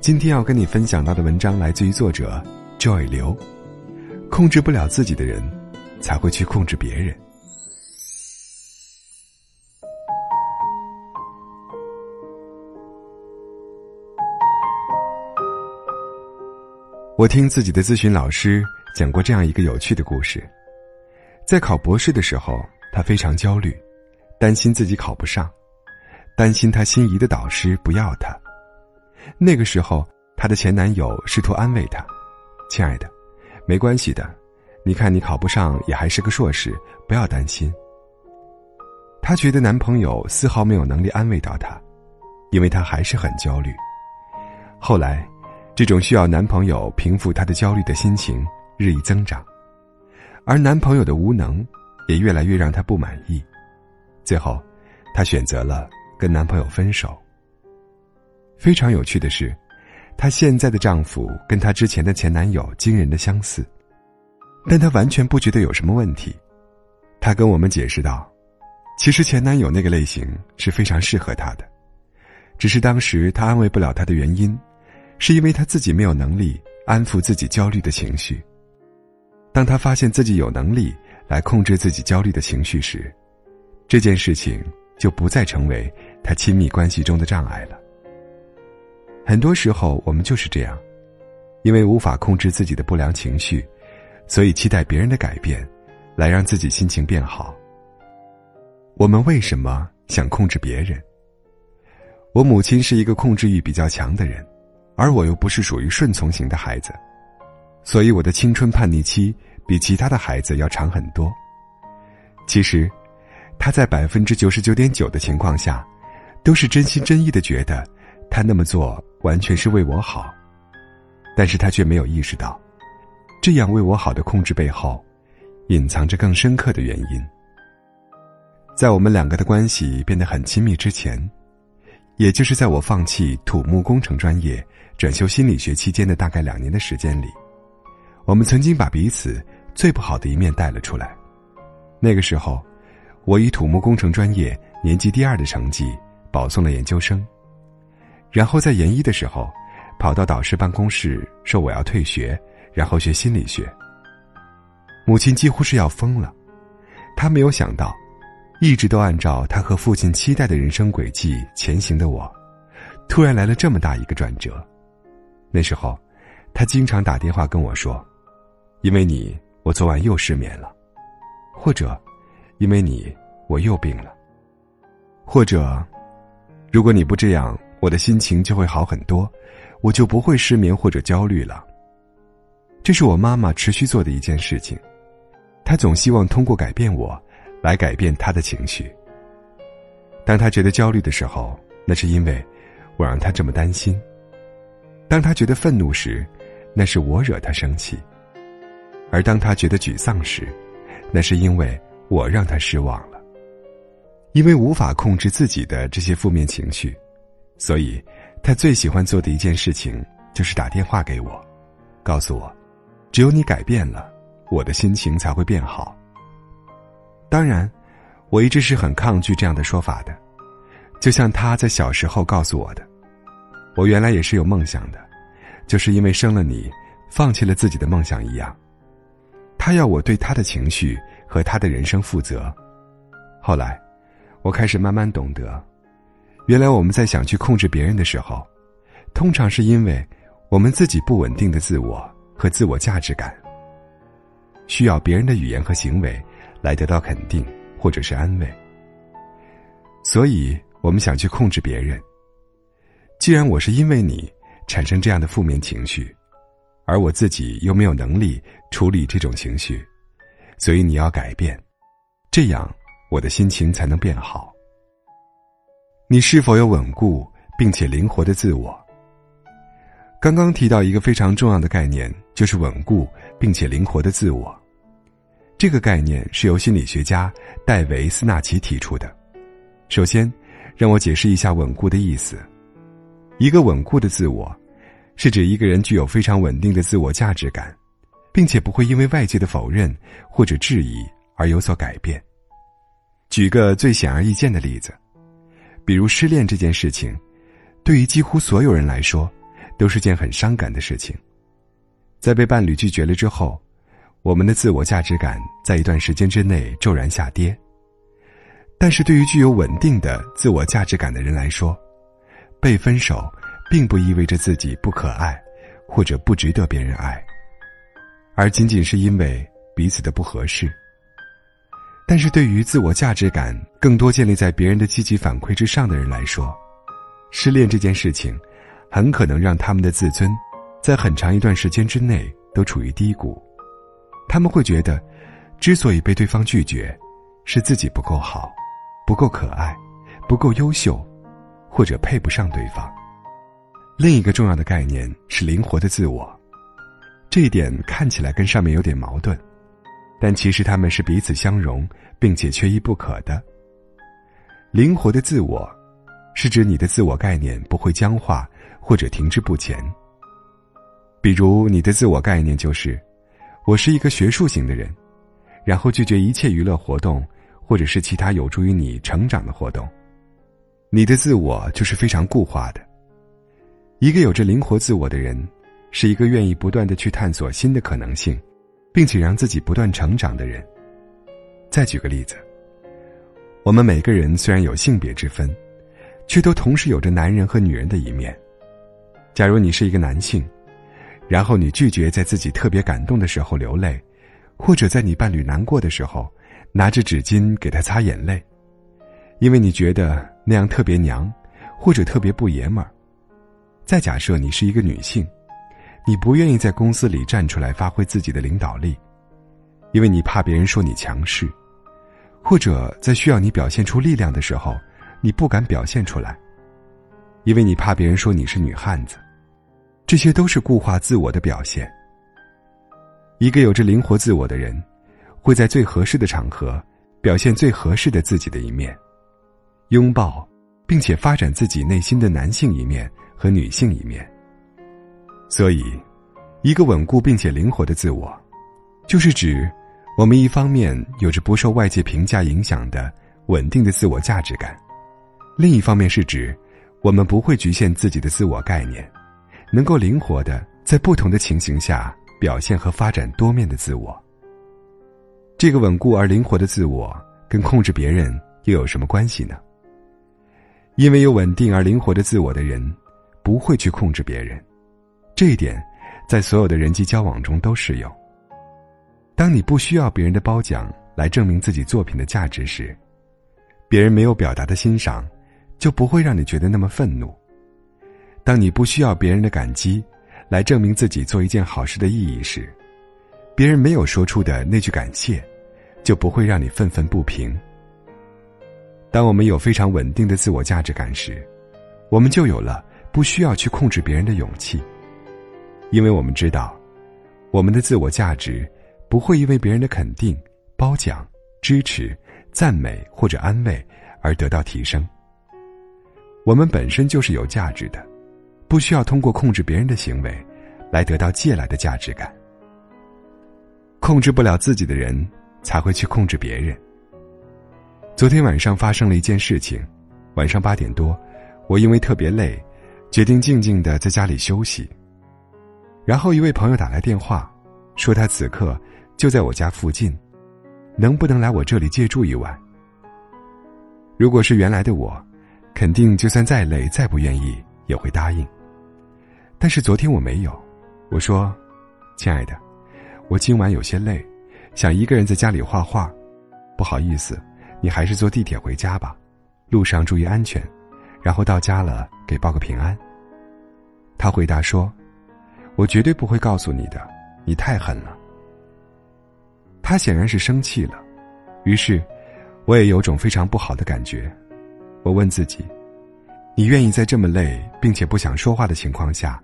今天要跟你分享到的文章来自于作者 Joy 刘。控制不了自己的人，才会去控制别人。我听自己的咨询老师讲过这样一个有趣的故事：在考博士的时候，他非常焦虑，担心自己考不上，担心他心仪的导师不要他。那个时候，她的前男友试图安慰她：“亲爱的，没关系的，你看你考不上也还是个硕士，不要担心。”她觉得男朋友丝毫没有能力安慰到她，因为她还是很焦虑。后来。这种需要男朋友平复她的焦虑的心情日益增长，而男朋友的无能也越来越让她不满意。最后，她选择了跟男朋友分手。非常有趣的是，她现在的丈夫跟她之前的前男友惊人的相似，但她完全不觉得有什么问题。她跟我们解释道：“其实前男友那个类型是非常适合她的，只是当时她安慰不了他的原因。”是因为他自己没有能力安抚自己焦虑的情绪。当他发现自己有能力来控制自己焦虑的情绪时，这件事情就不再成为他亲密关系中的障碍了。很多时候，我们就是这样，因为无法控制自己的不良情绪，所以期待别人的改变，来让自己心情变好。我们为什么想控制别人？我母亲是一个控制欲比较强的人。而我又不是属于顺从型的孩子，所以我的青春叛逆期比其他的孩子要长很多。其实，他在百分之九十九点九的情况下，都是真心真意的觉得他那么做完全是为我好，但是他却没有意识到，这样为我好的控制背后，隐藏着更深刻的原因。在我们两个的关系变得很亲密之前。也就是在我放弃土木工程专业，转修心理学期间的大概两年的时间里，我们曾经把彼此最不好的一面带了出来。那个时候，我以土木工程专业年级第二的成绩保送了研究生，然后在研一的时候，跑到导师办公室说我要退学，然后学心理学。母亲几乎是要疯了，她没有想到。一直都按照他和父亲期待的人生轨迹前行的我，突然来了这么大一个转折。那时候，他经常打电话跟我说：“因为你，我昨晚又失眠了；或者，因为你，我又病了；或者，如果你不这样，我的心情就会好很多，我就不会失眠或者焦虑了。”这是我妈妈持续做的一件事情，她总希望通过改变我。来改变她的情绪。当她觉得焦虑的时候，那是因为我让她这么担心；当她觉得愤怒时，那是我惹她生气；而当她觉得沮丧时，那是因为我让她失望了。因为无法控制自己的这些负面情绪，所以他最喜欢做的一件事情就是打电话给我，告诉我，只有你改变了，我的心情才会变好。当然，我一直是很抗拒这样的说法的，就像他在小时候告诉我的：“我原来也是有梦想的，就是因为生了你，放弃了自己的梦想一样。”他要我对他的情绪和他的人生负责。后来，我开始慢慢懂得，原来我们在想去控制别人的时候，通常是因为我们自己不稳定的自我和自我价值感，需要别人的语言和行为。来得到肯定，或者是安慰，所以我们想去控制别人。既然我是因为你产生这样的负面情绪，而我自己又没有能力处理这种情绪，所以你要改变，这样我的心情才能变好。你是否有稳固并且灵活的自我？刚刚提到一个非常重要的概念，就是稳固并且灵活的自我。这个概念是由心理学家戴维·斯纳奇提出的。首先，让我解释一下“稳固”的意思。一个稳固的自我，是指一个人具有非常稳定的自我价值感，并且不会因为外界的否认或者质疑而有所改变。举个最显而易见的例子，比如失恋这件事情，对于几乎所有人来说，都是件很伤感的事情。在被伴侣拒绝了之后，我们的自我价值感在一段时间之内骤然下跌。但是对于具有稳定的自我价值感的人来说，被分手并不意味着自己不可爱，或者不值得别人爱，而仅仅是因为彼此的不合适。但是对于自我价值感更多建立在别人的积极反馈之上的人来说，失恋这件事情，很可能让他们的自尊，在很长一段时间之内都处于低谷。他们会觉得，之所以被对方拒绝，是自己不够好，不够可爱，不够优秀，或者配不上对方。另一个重要的概念是灵活的自我，这一点看起来跟上面有点矛盾。但其实他们是彼此相容，并且缺一不可的。灵活的自我，是指你的自我概念不会僵化或者停滞不前。比如，你的自我概念就是“我是一个学术型的人”，然后拒绝一切娱乐活动或者是其他有助于你成长的活动。你的自我就是非常固化的。一个有着灵活自我的人，是一个愿意不断的去探索新的可能性。并且让自己不断成长的人。再举个例子，我们每个人虽然有性别之分，却都同时有着男人和女人的一面。假如你是一个男性，然后你拒绝在自己特别感动的时候流泪，或者在你伴侣难过的时候拿着纸巾给他擦眼泪，因为你觉得那样特别娘，或者特别不爷们儿。再假设你是一个女性。你不愿意在公司里站出来发挥自己的领导力，因为你怕别人说你强势，或者在需要你表现出力量的时候，你不敢表现出来，因为你怕别人说你是女汉子。这些都是固化自我的表现。一个有着灵活自我的人，会在最合适的场合表现最合适的自己的一面，拥抱并且发展自己内心的男性一面和女性一面。所以，一个稳固并且灵活的自我，就是指我们一方面有着不受外界评价影响的稳定的自我价值感，另一方面是指我们不会局限自己的自我概念，能够灵活的在不同的情形下表现和发展多面的自我。这个稳固而灵活的自我跟控制别人又有什么关系呢？因为有稳定而灵活的自我的人，不会去控制别人。这一点，在所有的人际交往中都适用。当你不需要别人的褒奖来证明自己作品的价值时，别人没有表达的欣赏，就不会让你觉得那么愤怒。当你不需要别人的感激，来证明自己做一件好事的意义时，别人没有说出的那句感谢，就不会让你愤愤不平。当我们有非常稳定的自我价值感时，我们就有了不需要去控制别人的勇气。因为我们知道，我们的自我价值不会因为别人的肯定、褒奖、支持、赞美或者安慰而得到提升。我们本身就是有价值的，不需要通过控制别人的行为来得到借来的价值感。控制不了自己的人，才会去控制别人。昨天晚上发生了一件事情，晚上八点多，我因为特别累，决定静静的在家里休息。然后一位朋友打来电话，说他此刻就在我家附近，能不能来我这里借住一晚？如果是原来的我，肯定就算再累再不愿意也会答应。但是昨天我没有，我说：“亲爱的，我今晚有些累，想一个人在家里画画，不好意思，你还是坐地铁回家吧，路上注意安全，然后到家了给报个平安。”他回答说。我绝对不会告诉你的，你太狠了。他显然是生气了，于是，我也有种非常不好的感觉。我问自己：你愿意在这么累并且不想说话的情况下，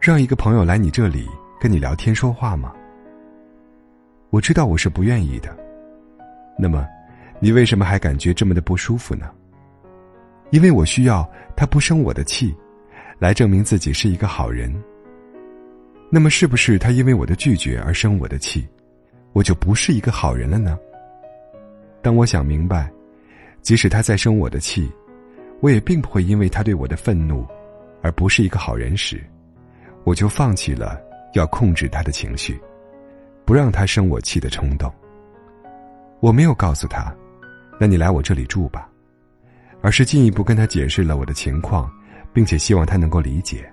让一个朋友来你这里跟你聊天说话吗？我知道我是不愿意的。那么，你为什么还感觉这么的不舒服呢？因为我需要他不生我的气，来证明自己是一个好人。那么，是不是他因为我的拒绝而生我的气，我就不是一个好人了呢？当我想明白，即使他在生我的气，我也并不会因为他对我的愤怒，而不是一个好人时，我就放弃了要控制他的情绪，不让他生我气的冲动。我没有告诉他，那你来我这里住吧，而是进一步跟他解释了我的情况，并且希望他能够理解。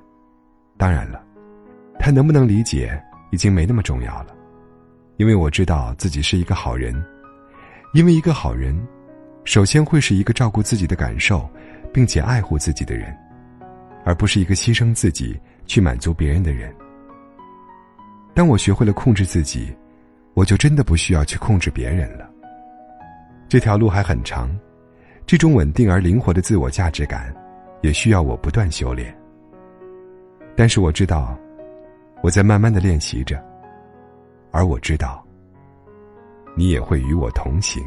当然了，他能不能理解已经没那么重要了，因为我知道自己是一个好人，因为一个好人，首先会是一个照顾自己的感受，并且爱护自己的人，而不是一个牺牲自己去满足别人的人。当我学会了控制自己，我就真的不需要去控制别人了。这条路还很长，这种稳定而灵活的自我价值感，也需要我不断修炼。但是我知道，我在慢慢的练习着，而我知道，你也会与我同行。